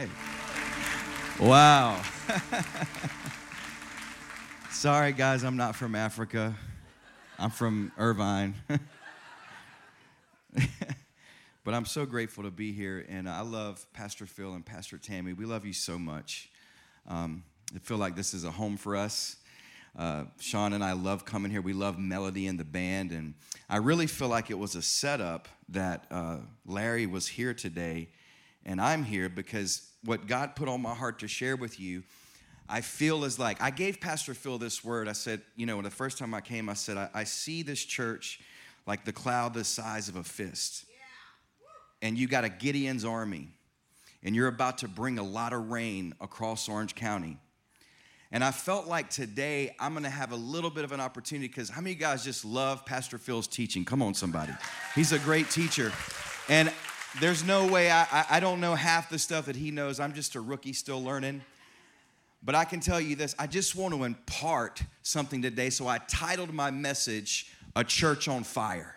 Hey. Wow. Sorry, guys, I'm not from Africa. I'm from Irvine. but I'm so grateful to be here, and I love Pastor Phil and Pastor Tammy. We love you so much. Um, I feel like this is a home for us. Uh, Sean and I love coming here. We love Melody and the band, and I really feel like it was a setup that uh, Larry was here today, and I'm here because what God put on my heart to share with you, I feel is like I gave Pastor Phil this word. I said, you know, the first time I came, I said, I, I see this church like the cloud the size of a fist, and you got a Gideon's army, and you're about to bring a lot of rain across Orange County and I felt like today I'm gonna have a little bit of an opportunity because how many of you guys just love Pastor Phil's teaching? Come on, somebody. He's a great teacher. And there's no way I, I don't know half the stuff that he knows. I'm just a rookie still learning. But I can tell you this I just want to impart something today. So I titled my message, A Church on Fire.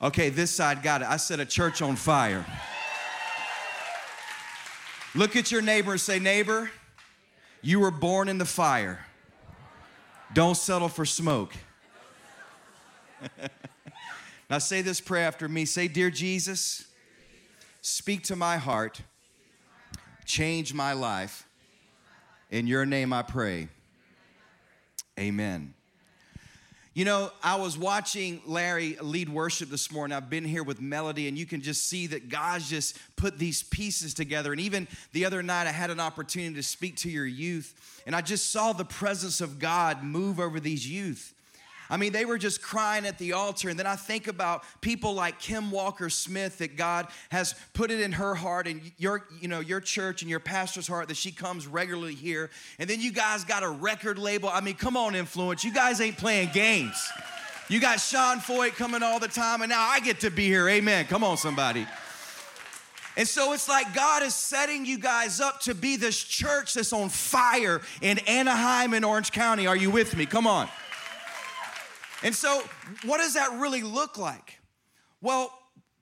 Okay, this side got it. I said, A Church on Fire. Look at your neighbor and say, Neighbor, you were born in the fire. Don't settle for smoke. now say this prayer after me. Say, Dear Jesus, speak to my heart, change my life. In your name I pray. Amen. You know, I was watching Larry lead worship this morning. I've been here with Melody, and you can just see that God's just put these pieces together. And even the other night, I had an opportunity to speak to your youth, and I just saw the presence of God move over these youth. I mean, they were just crying at the altar. And then I think about people like Kim Walker Smith that God has put it in her heart and your, you know, your church and your pastor's heart that she comes regularly here. And then you guys got a record label. I mean, come on, influence. You guys ain't playing games. You got Sean Feucht coming all the time, and now I get to be here. Amen. Come on, somebody. And so it's like God is setting you guys up to be this church that's on fire in Anaheim and Orange County. Are you with me? Come on. And so, what does that really look like? Well,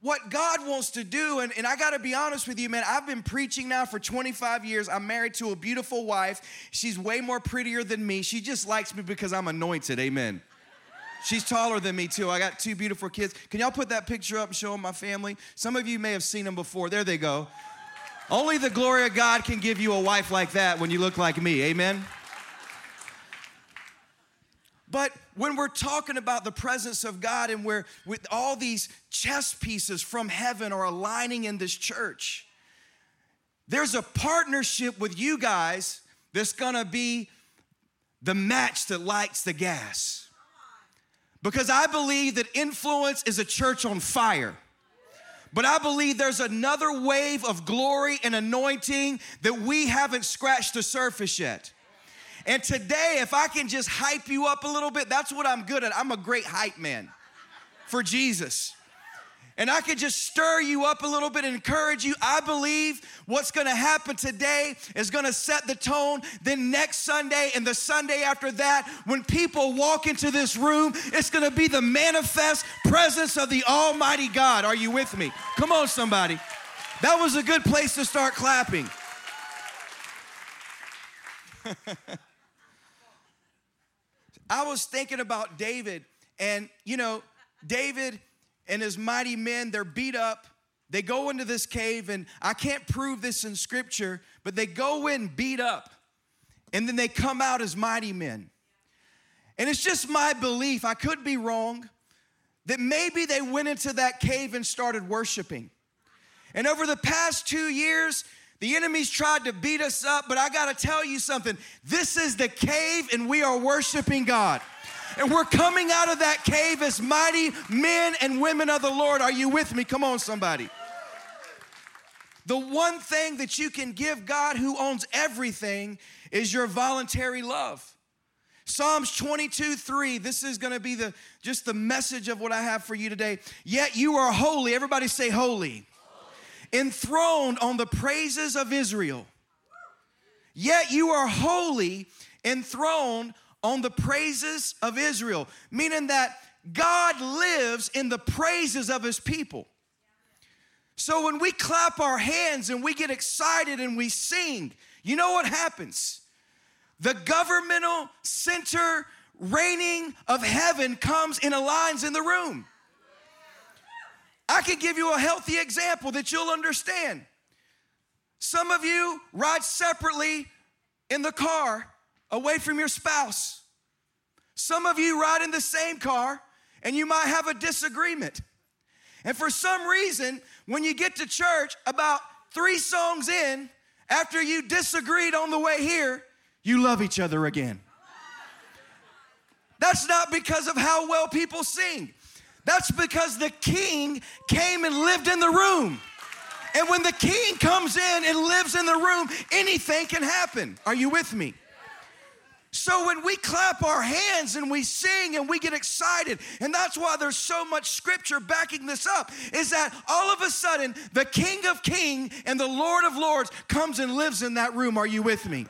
what God wants to do, and, and I gotta be honest with you, man, I've been preaching now for 25 years. I'm married to a beautiful wife. She's way more prettier than me. She just likes me because I'm anointed. Amen. She's taller than me, too. I got two beautiful kids. Can y'all put that picture up and show them my family? Some of you may have seen them before. There they go. Only the glory of God can give you a wife like that when you look like me. Amen. But when we're talking about the presence of God and where with all these chess pieces from heaven are aligning in this church, there's a partnership with you guys that's gonna be the match that lights the gas. Because I believe that influence is a church on fire. But I believe there's another wave of glory and anointing that we haven't scratched the surface yet. And today, if I can just hype you up a little bit, that's what I'm good at. I'm a great hype man for Jesus. And I can just stir you up a little bit and encourage you. I believe what's gonna happen today is gonna set the tone. Then next Sunday and the Sunday after that, when people walk into this room, it's gonna be the manifest presence of the Almighty God. Are you with me? Come on, somebody. That was a good place to start clapping. I was thinking about David, and you know, David and his mighty men, they're beat up. They go into this cave, and I can't prove this in scripture, but they go in beat up, and then they come out as mighty men. And it's just my belief, I could be wrong, that maybe they went into that cave and started worshiping. And over the past two years, the enemy's tried to beat us up, but I gotta tell you something. This is the cave, and we are worshiping God. And we're coming out of that cave as mighty men and women of the Lord. Are you with me? Come on, somebody. The one thing that you can give God who owns everything is your voluntary love. Psalms 22, 3. This is gonna be the just the message of what I have for you today. Yet you are holy. Everybody say holy enthroned on the praises of Israel. Yet you are holy, enthroned on the praises of Israel, meaning that God lives in the praises of his people. So when we clap our hands and we get excited and we sing, you know what happens? The governmental center reigning of heaven comes and aligns in the room. I can give you a healthy example that you'll understand. Some of you ride separately in the car away from your spouse. Some of you ride in the same car and you might have a disagreement. And for some reason, when you get to church, about three songs in, after you disagreed on the way here, you love each other again. That's not because of how well people sing. That's because the king came and lived in the room. And when the king comes in and lives in the room, anything can happen. Are you with me? So when we clap our hands and we sing and we get excited, and that's why there's so much scripture backing this up, is that all of a sudden the King of Kings and the Lord of Lords comes and lives in that room. Are you with me?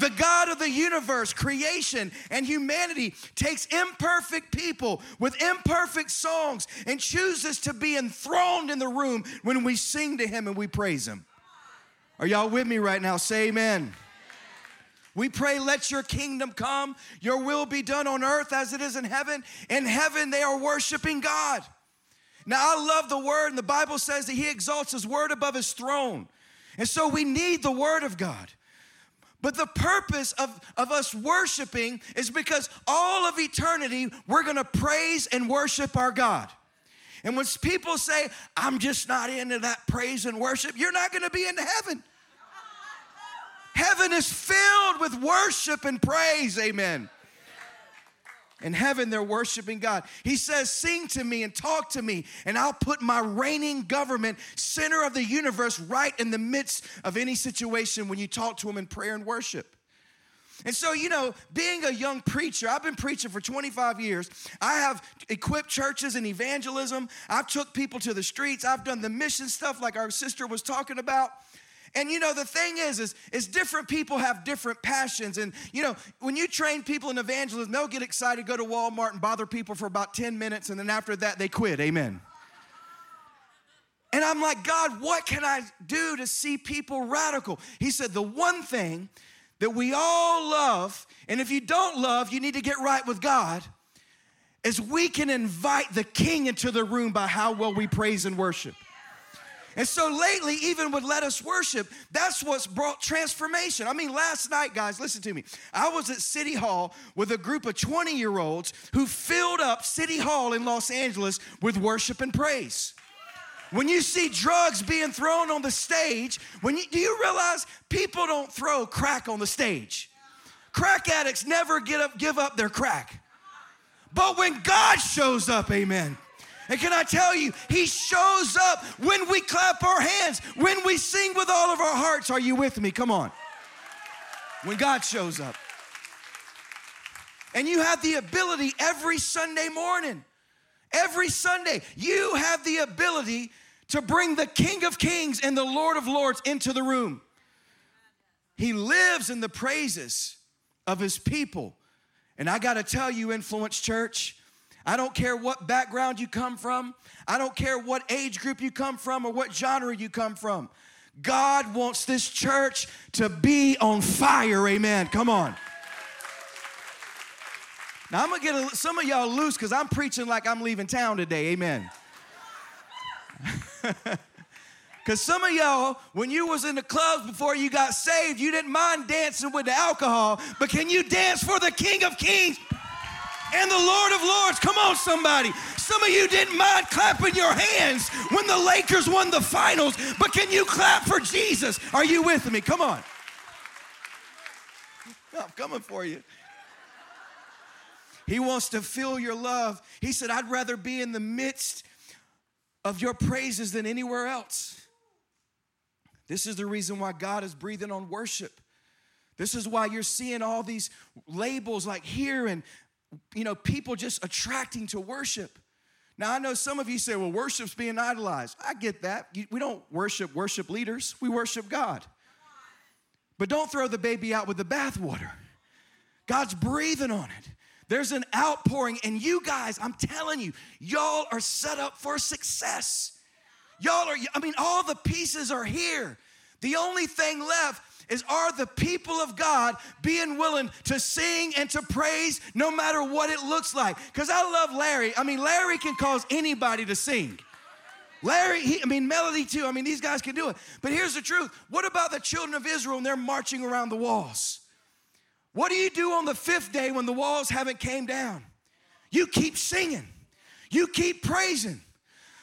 The God of the universe, creation, and humanity takes imperfect people with imperfect songs and chooses to be enthroned in the room when we sing to Him and we praise Him. Are y'all with me right now? Say amen. We pray, let your kingdom come, your will be done on earth as it is in heaven. In heaven, they are worshiping God. Now, I love the word, and the Bible says that He exalts His word above His throne. And so we need the word of God. But the purpose of, of us worshiping is because all of eternity, we're gonna praise and worship our God. And when people say, I'm just not into that praise and worship, you're not gonna be into heaven. Heaven is filled with worship and praise, amen. In heaven, they're worshiping God. He says, Sing to me and talk to me, and I'll put my reigning government, center of the universe, right in the midst of any situation when you talk to Him in prayer and worship. And so, you know, being a young preacher, I've been preaching for 25 years. I have equipped churches in evangelism. I've took people to the streets. I've done the mission stuff like our sister was talking about. And you know, the thing is, is, is different people have different passions. And you know, when you train people in evangelism, they'll get excited, go to Walmart and bother people for about 10 minutes, and then after that, they quit. Amen. And I'm like, God, what can I do to see people radical? He said, the one thing that we all love, and if you don't love, you need to get right with God, is we can invite the king into the room by how well we praise and worship. And so lately, even with Let Us Worship, that's what's brought transformation. I mean, last night, guys, listen to me. I was at City Hall with a group of 20 year olds who filled up City Hall in Los Angeles with worship and praise. When you see drugs being thrown on the stage, when you, do you realize people don't throw crack on the stage? Crack addicts never get up, give up their crack. But when God shows up, amen, and can I tell you, He shows up when we clap our hands, when we sing with all of our hearts. Are you with me? Come on. When God shows up. And you have the ability every Sunday morning, every Sunday, you have the ability to bring the King of Kings and the Lord of Lords into the room. He lives in the praises of his people. And I got to tell you, Influence Church, I don't care what background you come from. I don't care what age group you come from or what genre you come from. God wants this church to be on fire. Amen. Come on. Now I'm gonna get some of y'all loose because I'm preaching like I'm leaving town today. Amen. Because some of y'all, when you was in the clubs before you got saved, you didn't mind dancing with the alcohol, but can you dance for the King of Kings? And the Lord of Lords. Come on, somebody. Some of you didn't mind clapping your hands when the Lakers won the finals, but can you clap for Jesus? Are you with me? Come on. I'm coming for you. He wants to feel your love. He said, I'd rather be in the midst of your praises than anywhere else. This is the reason why God is breathing on worship. This is why you're seeing all these labels like here and you know, people just attracting to worship. Now, I know some of you say, well, worship's being idolized. I get that. We don't worship worship leaders, we worship God. But don't throw the baby out with the bathwater. God's breathing on it. There's an outpouring, and you guys, I'm telling you, y'all are set up for success. Y'all are, I mean, all the pieces are here. The only thing left is are the people of God being willing to sing and to praise no matter what it looks like? Because I love Larry. I mean, Larry can cause anybody to sing. Larry, he, I mean, Melody too. I mean, these guys can do it. But here's the truth what about the children of Israel and they're marching around the walls? What do you do on the fifth day when the walls haven't came down? You keep singing, you keep praising.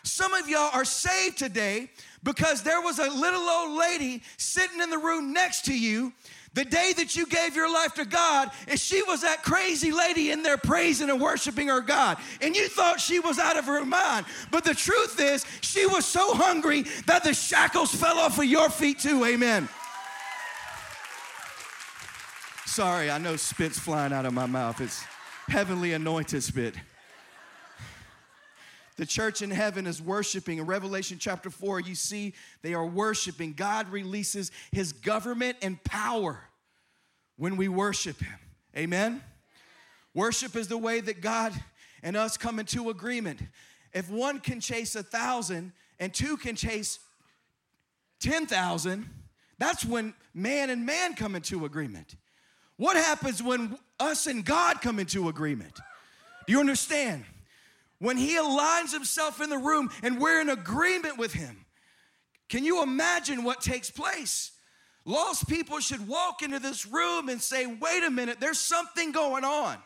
Some of y'all are saved today because there was a little old lady sitting in the room next to you the day that you gave your life to God, and she was that crazy lady in there praising and worshiping her God. And you thought she was out of her mind. But the truth is, she was so hungry that the shackles fell off of your feet too. Amen. Sorry, I know spit's flying out of my mouth. It's heavenly anointed spit. The church in heaven is worshiping. In Revelation chapter 4, you see they are worshiping. God releases his government and power when we worship him. Amen? Worship is the way that God and us come into agreement. If one can chase a thousand and two can chase 10,000, that's when man and man come into agreement. What happens when us and God come into agreement? Do you understand? When he aligns himself in the room and we're in agreement with him. Can you imagine what takes place? Lost people should walk into this room and say, wait a minute, there's something going on.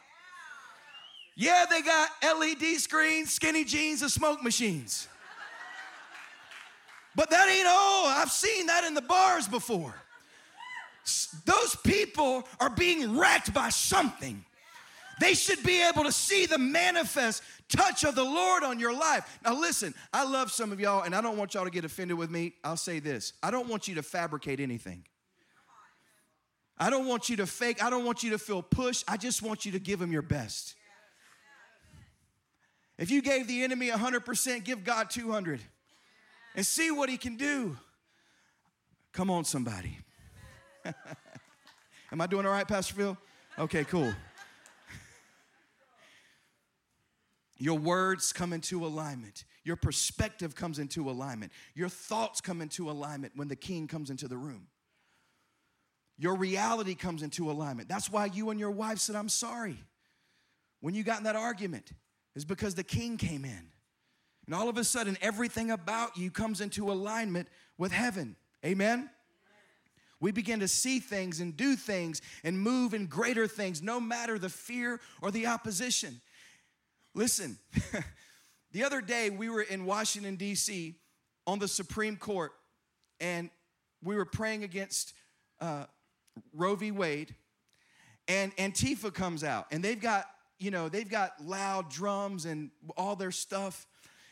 Yeah, they got LED screens, skinny jeans, and smoke machines. But that ain't all. I've seen that in the bars before. Those people are being wrecked by something. They should be able to see the manifest touch of the Lord on your life. Now, listen, I love some of y'all, and I don't want y'all to get offended with me. I'll say this I don't want you to fabricate anything. I don't want you to fake, I don't want you to feel pushed. I just want you to give him your best. If you gave the enemy 100%, give God 200 and see what he can do. Come on, somebody. Am I doing all right, Pastor Phil? Okay, cool. Your words come into alignment. Your perspective comes into alignment. Your thoughts come into alignment when the king comes into the room. Your reality comes into alignment. That's why you and your wife said, I'm sorry. When you got in that argument, is because the king came in. And all of a sudden, everything about you comes into alignment with heaven. Amen? We begin to see things and do things and move in greater things, no matter the fear or the opposition. Listen, the other day we were in Washington, D.C. on the Supreme Court, and we were praying against uh, Roe v. Wade, and Antifa comes out, and they've got, you know, they've got loud drums and all their stuff.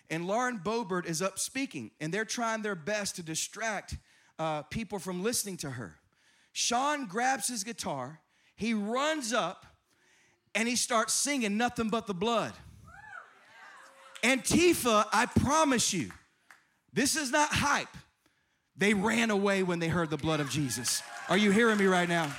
And Lauren Boebert is up speaking, and they're trying their best to distract uh, people from listening to her. Sean grabs his guitar, he runs up, and he starts singing Nothing But the Blood. Antifa, I promise you, this is not hype. They ran away when they heard the blood of Jesus. Are you hearing me right now?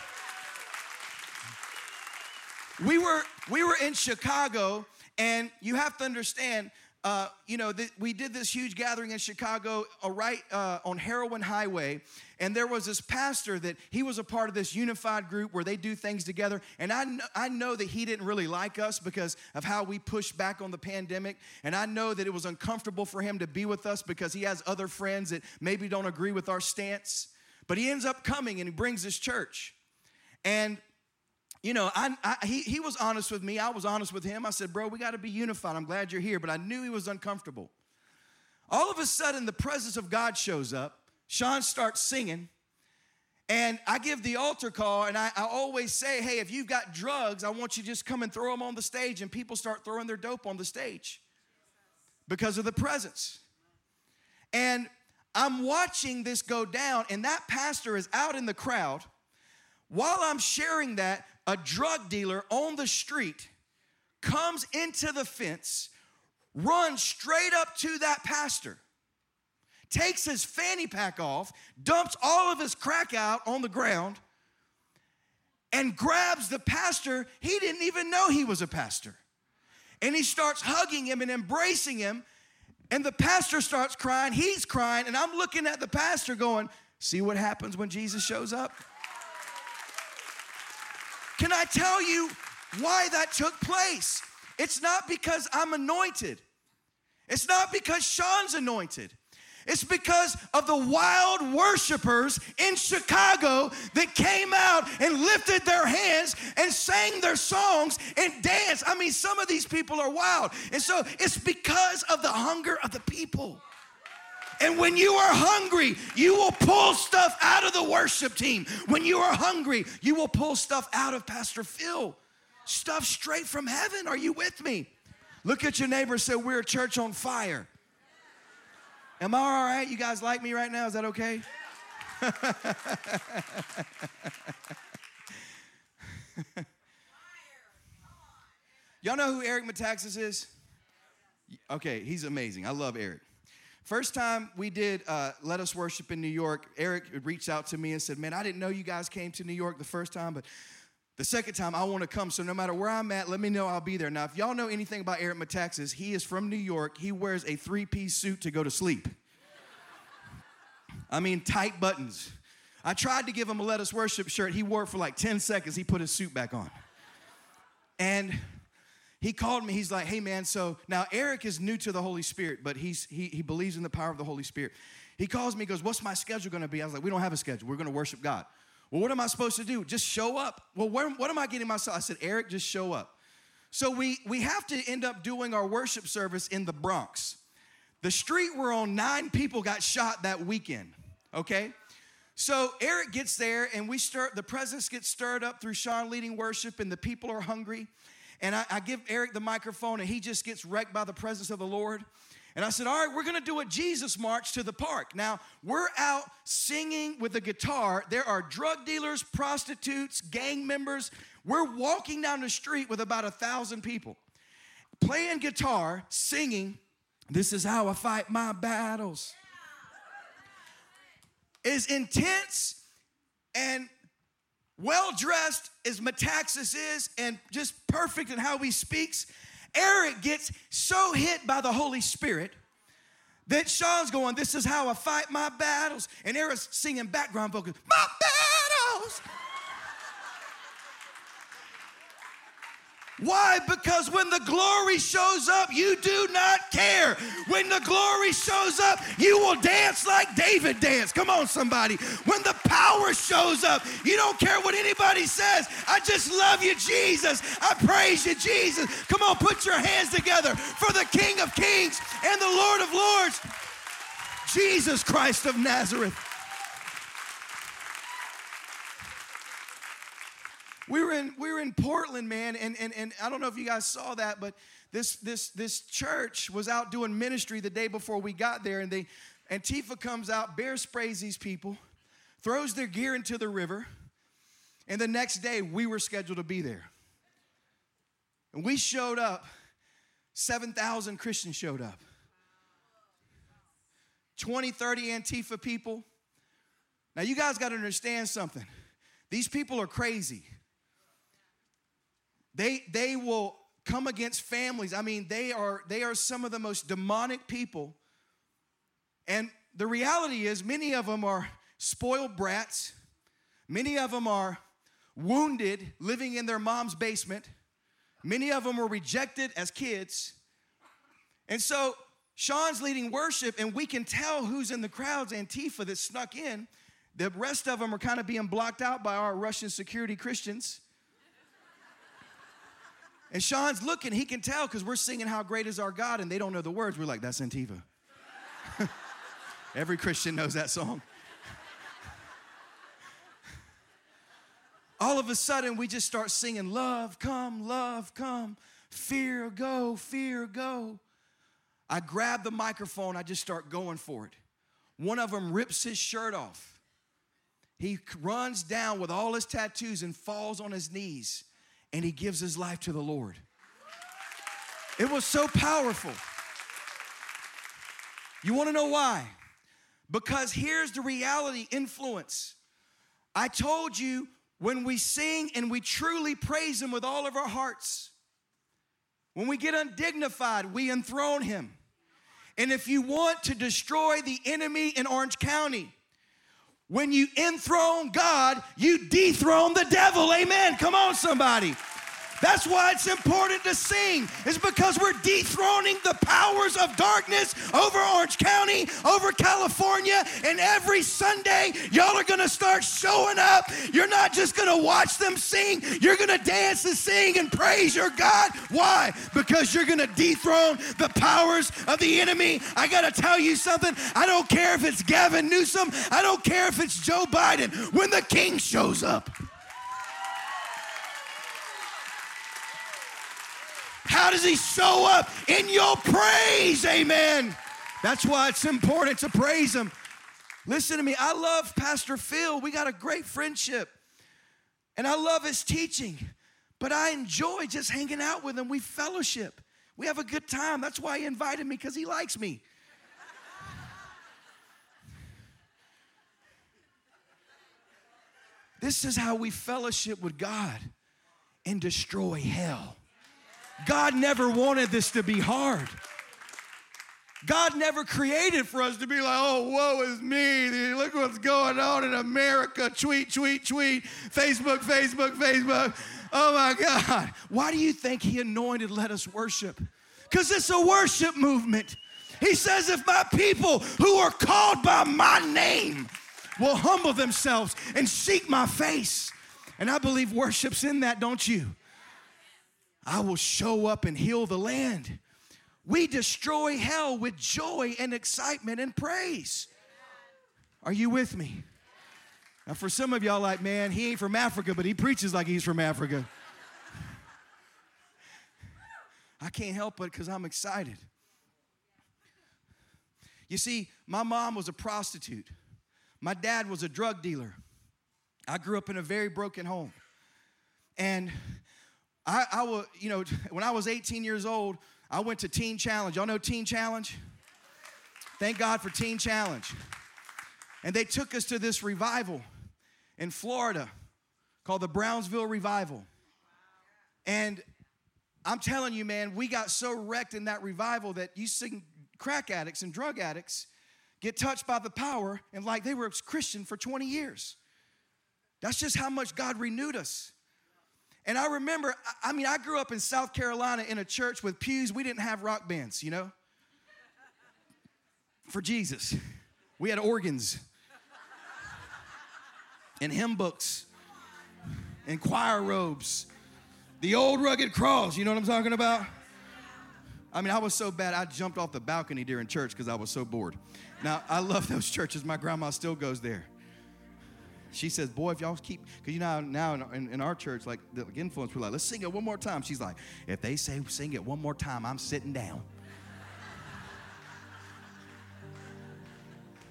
We were we were in Chicago and you have to understand uh, you know, we did this huge gathering in Chicago, uh, right uh, on Heroin Highway, and there was this pastor that he was a part of this unified group where they do things together. And I, kn- I know that he didn't really like us because of how we pushed back on the pandemic. And I know that it was uncomfortable for him to be with us because he has other friends that maybe don't agree with our stance. But he ends up coming and he brings his church. And you know, I, I, he, he was honest with me. I was honest with him. I said, Bro, we got to be unified. I'm glad you're here. But I knew he was uncomfortable. All of a sudden, the presence of God shows up. Sean starts singing. And I give the altar call, and I, I, always say, hey, if you've got drugs, I want you to just come and throw them on the stage. And people start throwing their dope on the stage because of the presence. And I'm watching this go down, and that pastor is out in the crowd. While I'm sharing that, a drug dealer on the street comes into the fence, runs straight up to that pastor, takes his fanny pack off, dumps all of his crack out on the ground, and grabs the pastor. He didn't even know he was a pastor. And he starts hugging him and embracing him. And the pastor starts crying, he's crying, and I'm looking at the pastor going, See what happens when Jesus shows up? Can I tell you why that took place? It's not because I'm anointed. It's not because Sean's anointed. It's because of the wild worshipers in Chicago that came out and lifted their hands and sang their songs and danced. I mean, some of these people are wild. And so it's because of the hunger of the people. And when you are hungry, you will pull stuff out of the worship team. When you are hungry, you will pull stuff out of Pastor Phil. Stuff straight from heaven. Are you with me? Look at your neighbor and say, We're a church on fire. Am I all right? You guys like me right now? Is that okay? Y'all know who Eric Metaxas is? Okay, he's amazing. I love Eric. First time we did uh, Let Us Worship in New York, Eric reached out to me and said, Man, I didn't know you guys came to New York the first time, but the second time I want to come. So no matter where I'm at, let me know I'll be there. Now, if y'all know anything about Eric Metaxas, he is from New York. He wears a three piece suit to go to sleep. I mean, tight buttons. I tried to give him a Let Us Worship shirt. He wore it for like 10 seconds. He put his suit back on. And he called me. He's like, hey, man, so now Eric is new to the Holy Spirit, but he's, he, he believes in the power of the Holy Spirit. He calls me, goes, what's my schedule gonna be? I was like, we don't have a schedule. We're gonna worship God. Well, what am I supposed to do? Just show up. Well, where, what am I getting myself? I said, Eric, just show up. So we, we have to end up doing our worship service in the Bronx. The street we're on, nine people got shot that weekend, okay? So Eric gets there and we start, the presence gets stirred up through Sean leading worship and the people are hungry. And I, I give Eric the microphone and he just gets wrecked by the presence of the Lord. And I said, All right, we're gonna do a Jesus march to the park. Now, we're out singing with a guitar. There are drug dealers, prostitutes, gang members. We're walking down the street with about a thousand people, playing guitar, singing, This is how I fight my battles. Is intense and well dressed as Metaxas is and just perfect in how he speaks, Eric gets so hit by the Holy Spirit that Sean's going, This is how I fight my battles. And Eric's singing background vocals, My battles. Why? Because when the glory shows up, you do not care. When the glory shows up, you will dance like David danced. Come on, somebody. When the power shows up, you don't care what anybody says. I just love you, Jesus. I praise you, Jesus. Come on, put your hands together for the King of Kings and the Lord of Lords, Jesus Christ of Nazareth. We were in we were in Portland, man, and and and I don't know if you guys saw that, but this this this church was out doing ministry the day before we got there, and they Antifa comes out, bear sprays these people, throws their gear into the river, and the next day we were scheduled to be there. And we showed up, 7,000 Christians showed up. 20, 30 Antifa people. Now, you guys got to understand something. These people are crazy. They, they will come against families. I mean, they are, they are some of the most demonic people. And the reality is, many of them are spoiled brats. Many of them are wounded, living in their mom's basement. Many of them were rejected as kids. And so Sean's leading worship, and we can tell who's in the crowds, Antifa that snuck in. The rest of them are kind of being blocked out by our Russian security Christians. And Sean's looking, he can tell because we're singing How Great is Our God, and they don't know the words. We're like, That's Antifa. Every Christian knows that song. All of a sudden, we just start singing, Love, come, love, come, fear, go, fear, go. I grab the microphone, I just start going for it. One of them rips his shirt off. He runs down with all his tattoos and falls on his knees and he gives his life to the Lord. It was so powerful. You wanna know why? Because here's the reality influence. I told you when we sing and we truly praise Him with all of our hearts, when we get undignified, we enthrone Him. And if you want to destroy the enemy in Orange County, when you enthrone God, you dethrone the devil. Amen. Come on, somebody. That's why it's important to sing, is because we're dethroning the powers of darkness over Orange County, over California, and every Sunday, y'all are gonna start showing up. You're not just gonna watch them sing, you're gonna dance and sing and praise your God. Why? Because you're gonna dethrone the powers of the enemy. I gotta tell you something. I don't care if it's Gavin Newsom, I don't care if it's Joe Biden. When the king shows up, How does he show up? In your praise, amen. That's why it's important to praise him. Listen to me, I love Pastor Phil. We got a great friendship. And I love his teaching. But I enjoy just hanging out with him. We fellowship. We have a good time. That's why he invited me, because he likes me. this is how we fellowship with God and destroy hell. God never wanted this to be hard. God never created for us to be like, oh, woe is me. Look what's going on in America. Tweet, tweet, tweet. Facebook, Facebook, Facebook. Oh my God. Why do you think He anointed let us worship? Because it's a worship movement. He says, if my people who are called by my name will humble themselves and seek my face. And I believe worship's in that, don't you? I will show up and heal the land. We destroy hell with joy and excitement and praise. Are you with me? Now, for some of y'all, like, man, he ain't from Africa, but he preaches like he's from Africa. I can't help it because I'm excited. You see, my mom was a prostitute, my dad was a drug dealer. I grew up in a very broken home. And I, I was, you know, when I was 18 years old, I went to Teen Challenge. Y'all know Teen Challenge? Thank God for Teen Challenge. And they took us to this revival in Florida called the Brownsville Revival. And I'm telling you, man, we got so wrecked in that revival that you see crack addicts and drug addicts get touched by the power and like they were Christian for 20 years. That's just how much God renewed us. And I remember, I mean, I grew up in South Carolina in a church with pews. We didn't have rock bands, you know? For Jesus. We had organs and hymn books and choir robes. The old rugged cross, you know what I'm talking about? I mean, I was so bad, I jumped off the balcony during church because I was so bored. Now, I love those churches. My grandma still goes there. She says, Boy, if y'all keep, because you know, now in, in, our church, like the like influence, we're like, let's sing it one more time. She's like, if they say sing it one more time, I'm sitting down.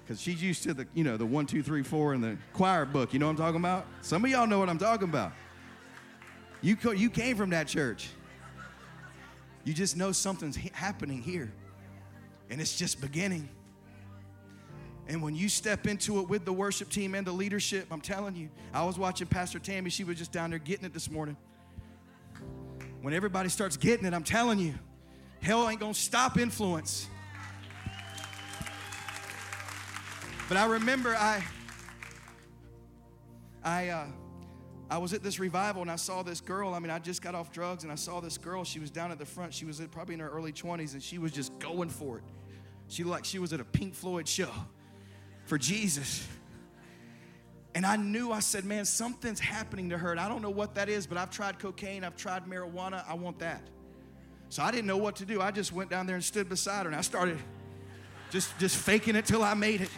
Because she's used to the, you know, the one, two, three, four in the choir book. You know what I'm talking about? Some of y'all know what I'm talking about. You, co- you came from that church. You just know something's happening here. And it's just beginning. And when you step into it with the worship team and the leadership, I'm telling you, I was watching Pastor Tammy. She was just down there getting it this morning. When everybody starts getting it, I'm telling you, hell ain't gonna stop influence. But I remember I, I, uh, I was at this revival and I saw this girl. I mean, I just got off drugs and I saw this girl. She was down at the front. She was probably in her early 20s and she was just going for it. She looked like she was at a Pink Floyd show for Jesus. And I knew, I said, man, something's happening to her. And I don't know what that is, but I've tried cocaine, I've tried marijuana, I want that. So I didn't know what to do. I just went down there and stood beside her and I started just, just faking it till I made it.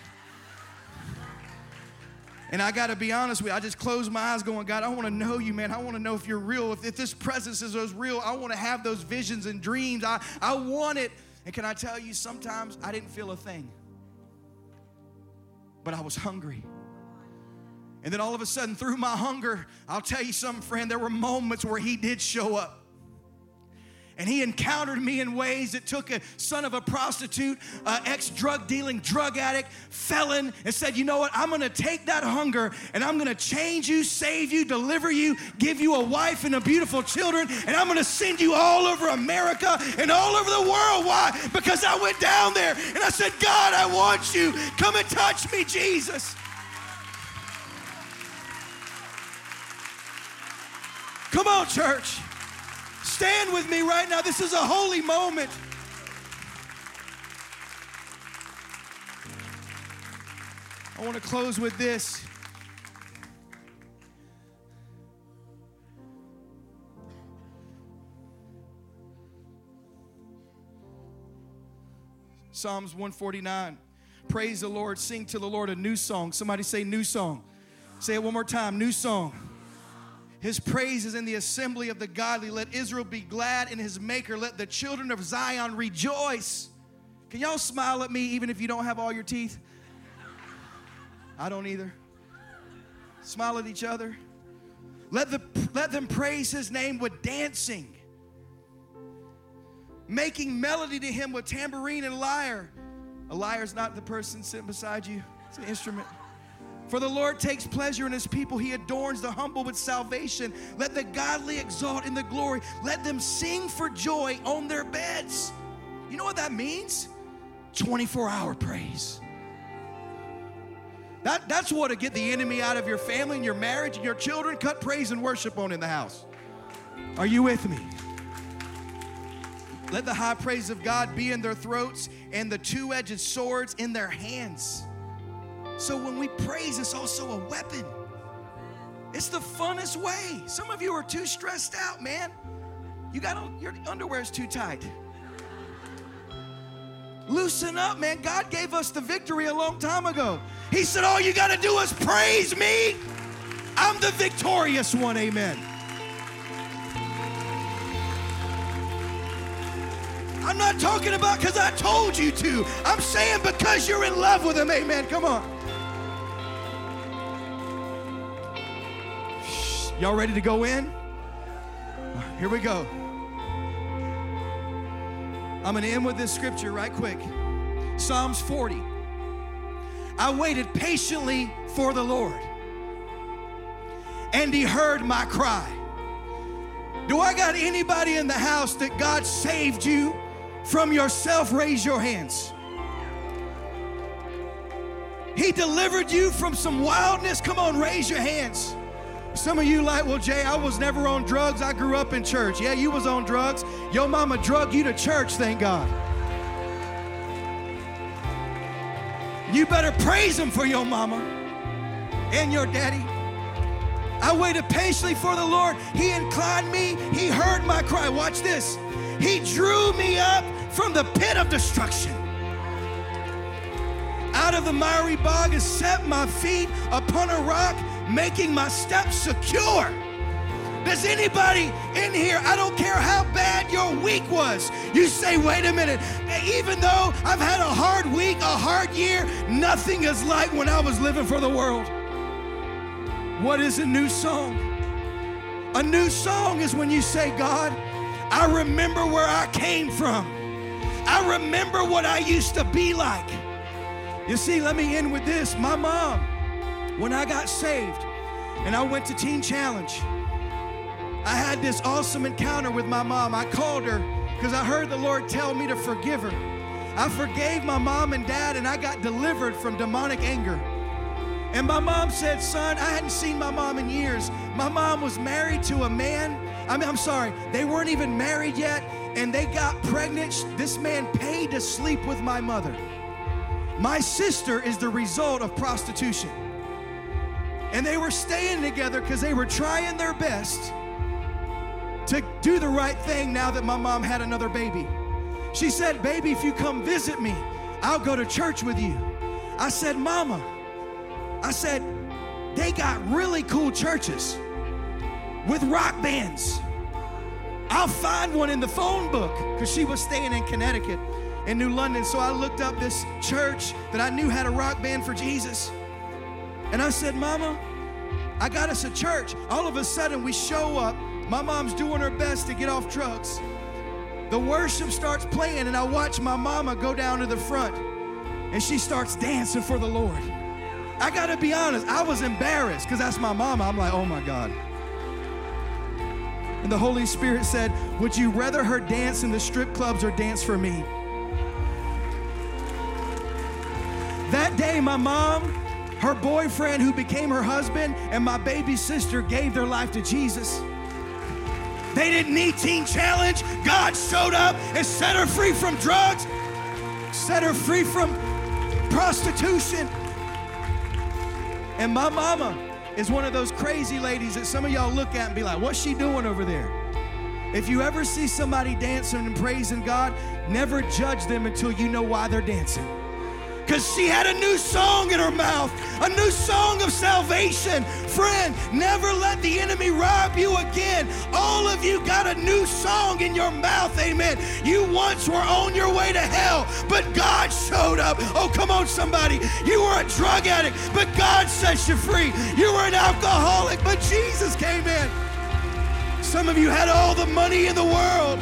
And I got to be honest with you, I just closed my eyes going, God, I want to know you, man. I want to know if you're real. If, if this presence is real, I want to have those visions and dreams. I, I want it. And can I tell you, sometimes I didn't feel a thing but I was hungry. And then all of a sudden, through my hunger, I'll tell you something, friend, there were moments where He did show up. And he encountered me in ways that took a son of a prostitute, uh, ex drug dealing, drug addict, felon, and said, You know what? I'm gonna take that hunger and I'm gonna change you, save you, deliver you, give you a wife and a beautiful children, and I'm gonna send you all over America and all over the world. Why? Because I went down there and I said, God, I want you. Come and touch me, Jesus. Come on, church. Stand with me right now. This is a holy moment. I want to close with this. Psalms 149. Praise the Lord. Sing to the Lord a new song. Somebody say, new song. Say it one more time. New song. His praise is in the assembly of the godly. Let Israel be glad in his maker. Let the children of Zion rejoice. Can y'all smile at me even if you don't have all your teeth? I don't either. Smile at each other. Let, the, let them praise his name with dancing, making melody to him with tambourine and lyre. A lyre is not the person sitting beside you, it's an instrument. For the Lord takes pleasure in his people. He adorns the humble with salvation. Let the godly exalt in the glory. Let them sing for joy on their beds. You know what that means? 24 hour praise. That, that's what to get the enemy out of your family and your marriage and your children. Cut praise and worship on in the house. Are you with me? Let the high praise of God be in their throats and the two edged swords in their hands. So when we praise, it's also a weapon. It's the funnest way. Some of you are too stressed out, man. You got your underwear is too tight. Loosen up, man. God gave us the victory a long time ago. He said, All you got to do is praise me. I'm the victorious one. Amen. I'm not talking about because I told you to. I'm saying because you're in love with Him. Amen. Come on. Y'all ready to go in? Here we go. I'm going to end with this scripture right quick Psalms 40. I waited patiently for the Lord, and He heard my cry. Do I got anybody in the house that God saved you from yourself? Raise your hands. He delivered you from some wildness. Come on, raise your hands. Some of you like, well, Jay, I was never on drugs. I grew up in church. Yeah, you was on drugs. Your mama drug you to church, thank God. You better praise him for your mama and your daddy. I waited patiently for the Lord. He inclined me. He heard my cry. Watch this. He drew me up from the pit of destruction. Out of the miry bog and set my feet upon a rock making my steps secure. Does anybody in here, I don't care how bad your week was, you say, wait a minute, even though I've had a hard week, a hard year, nothing is like when I was living for the world. What is a new song? A new song is when you say, God, I remember where I came from. I remember what I used to be like. You see, let me end with this. My mom, when I got saved and I went to Teen Challenge, I had this awesome encounter with my mom. I called her because I heard the Lord tell me to forgive her. I forgave my mom and dad, and I got delivered from demonic anger. And my mom said, Son, I hadn't seen my mom in years. My mom was married to a man. I mean, I'm sorry, they weren't even married yet, and they got pregnant. This man paid to sleep with my mother. My sister is the result of prostitution. And they were staying together because they were trying their best to do the right thing now that my mom had another baby. She said, Baby, if you come visit me, I'll go to church with you. I said, Mama, I said, they got really cool churches with rock bands. I'll find one in the phone book because she was staying in Connecticut in New London. So I looked up this church that I knew had a rock band for Jesus. And I said, Mama, I got us a church. All of a sudden, we show up. My mom's doing her best to get off drugs. the worship starts playing, and I watch my mama go down to the front and she starts dancing for the Lord. I gotta be honest, I was embarrassed because that's my mama. I'm like, oh my God. And the Holy Spirit said, Would you rather her dance in the strip clubs or dance for me? That day, my mom, her boyfriend, who became her husband, and my baby sister gave their life to Jesus. They didn't need Teen Challenge. God showed up and set her free from drugs, set her free from prostitution. And my mama is one of those crazy ladies that some of y'all look at and be like, what's she doing over there? If you ever see somebody dancing and praising God, never judge them until you know why they're dancing because she had a new song in her mouth, a new song of salvation. Friend, never let the enemy rob you again. All of you got a new song in your mouth, amen. You once were on your way to hell, but God showed up. Oh, come on, somebody. You were a drug addict, but God set you free. You were an alcoholic, but Jesus came in. Some of you had all the money in the world,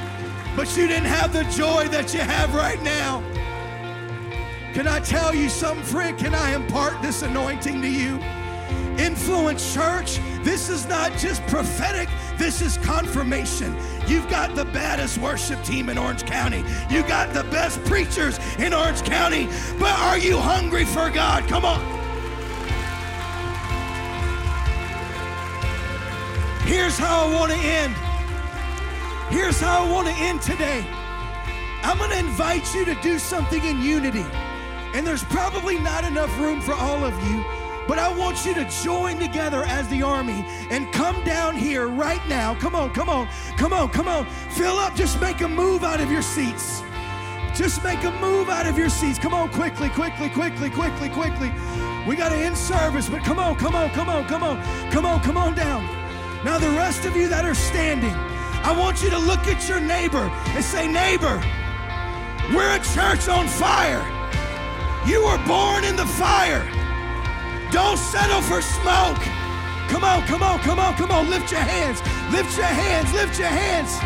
but you didn't have the joy that you have right now. Can I tell you something, friend? Can I impart this anointing to you? Influence Church, this is not just prophetic, this is confirmation. You've got the baddest worship team in Orange County. You got the best preachers in Orange County. But are you hungry for God? Come on. Here's how I want to end. Here's how I want to end today. I'm going to invite you to do something in unity. And there's probably not enough room for all of you, but I want you to join together as the army and come down here right now. Come on, come on, come on, come on. Fill up, just make a move out of your seats. Just make a move out of your seats. Come on, quickly, quickly, quickly, quickly, quickly. We got to end service, but come on, come on, come on, come on, come on, come on down. Now, the rest of you that are standing, I want you to look at your neighbor and say, Neighbor, we're a church on fire. You were born in the fire. Don't settle for smoke. Come on, come on, come on, come on. Lift your hands. Lift your hands. Lift your hands.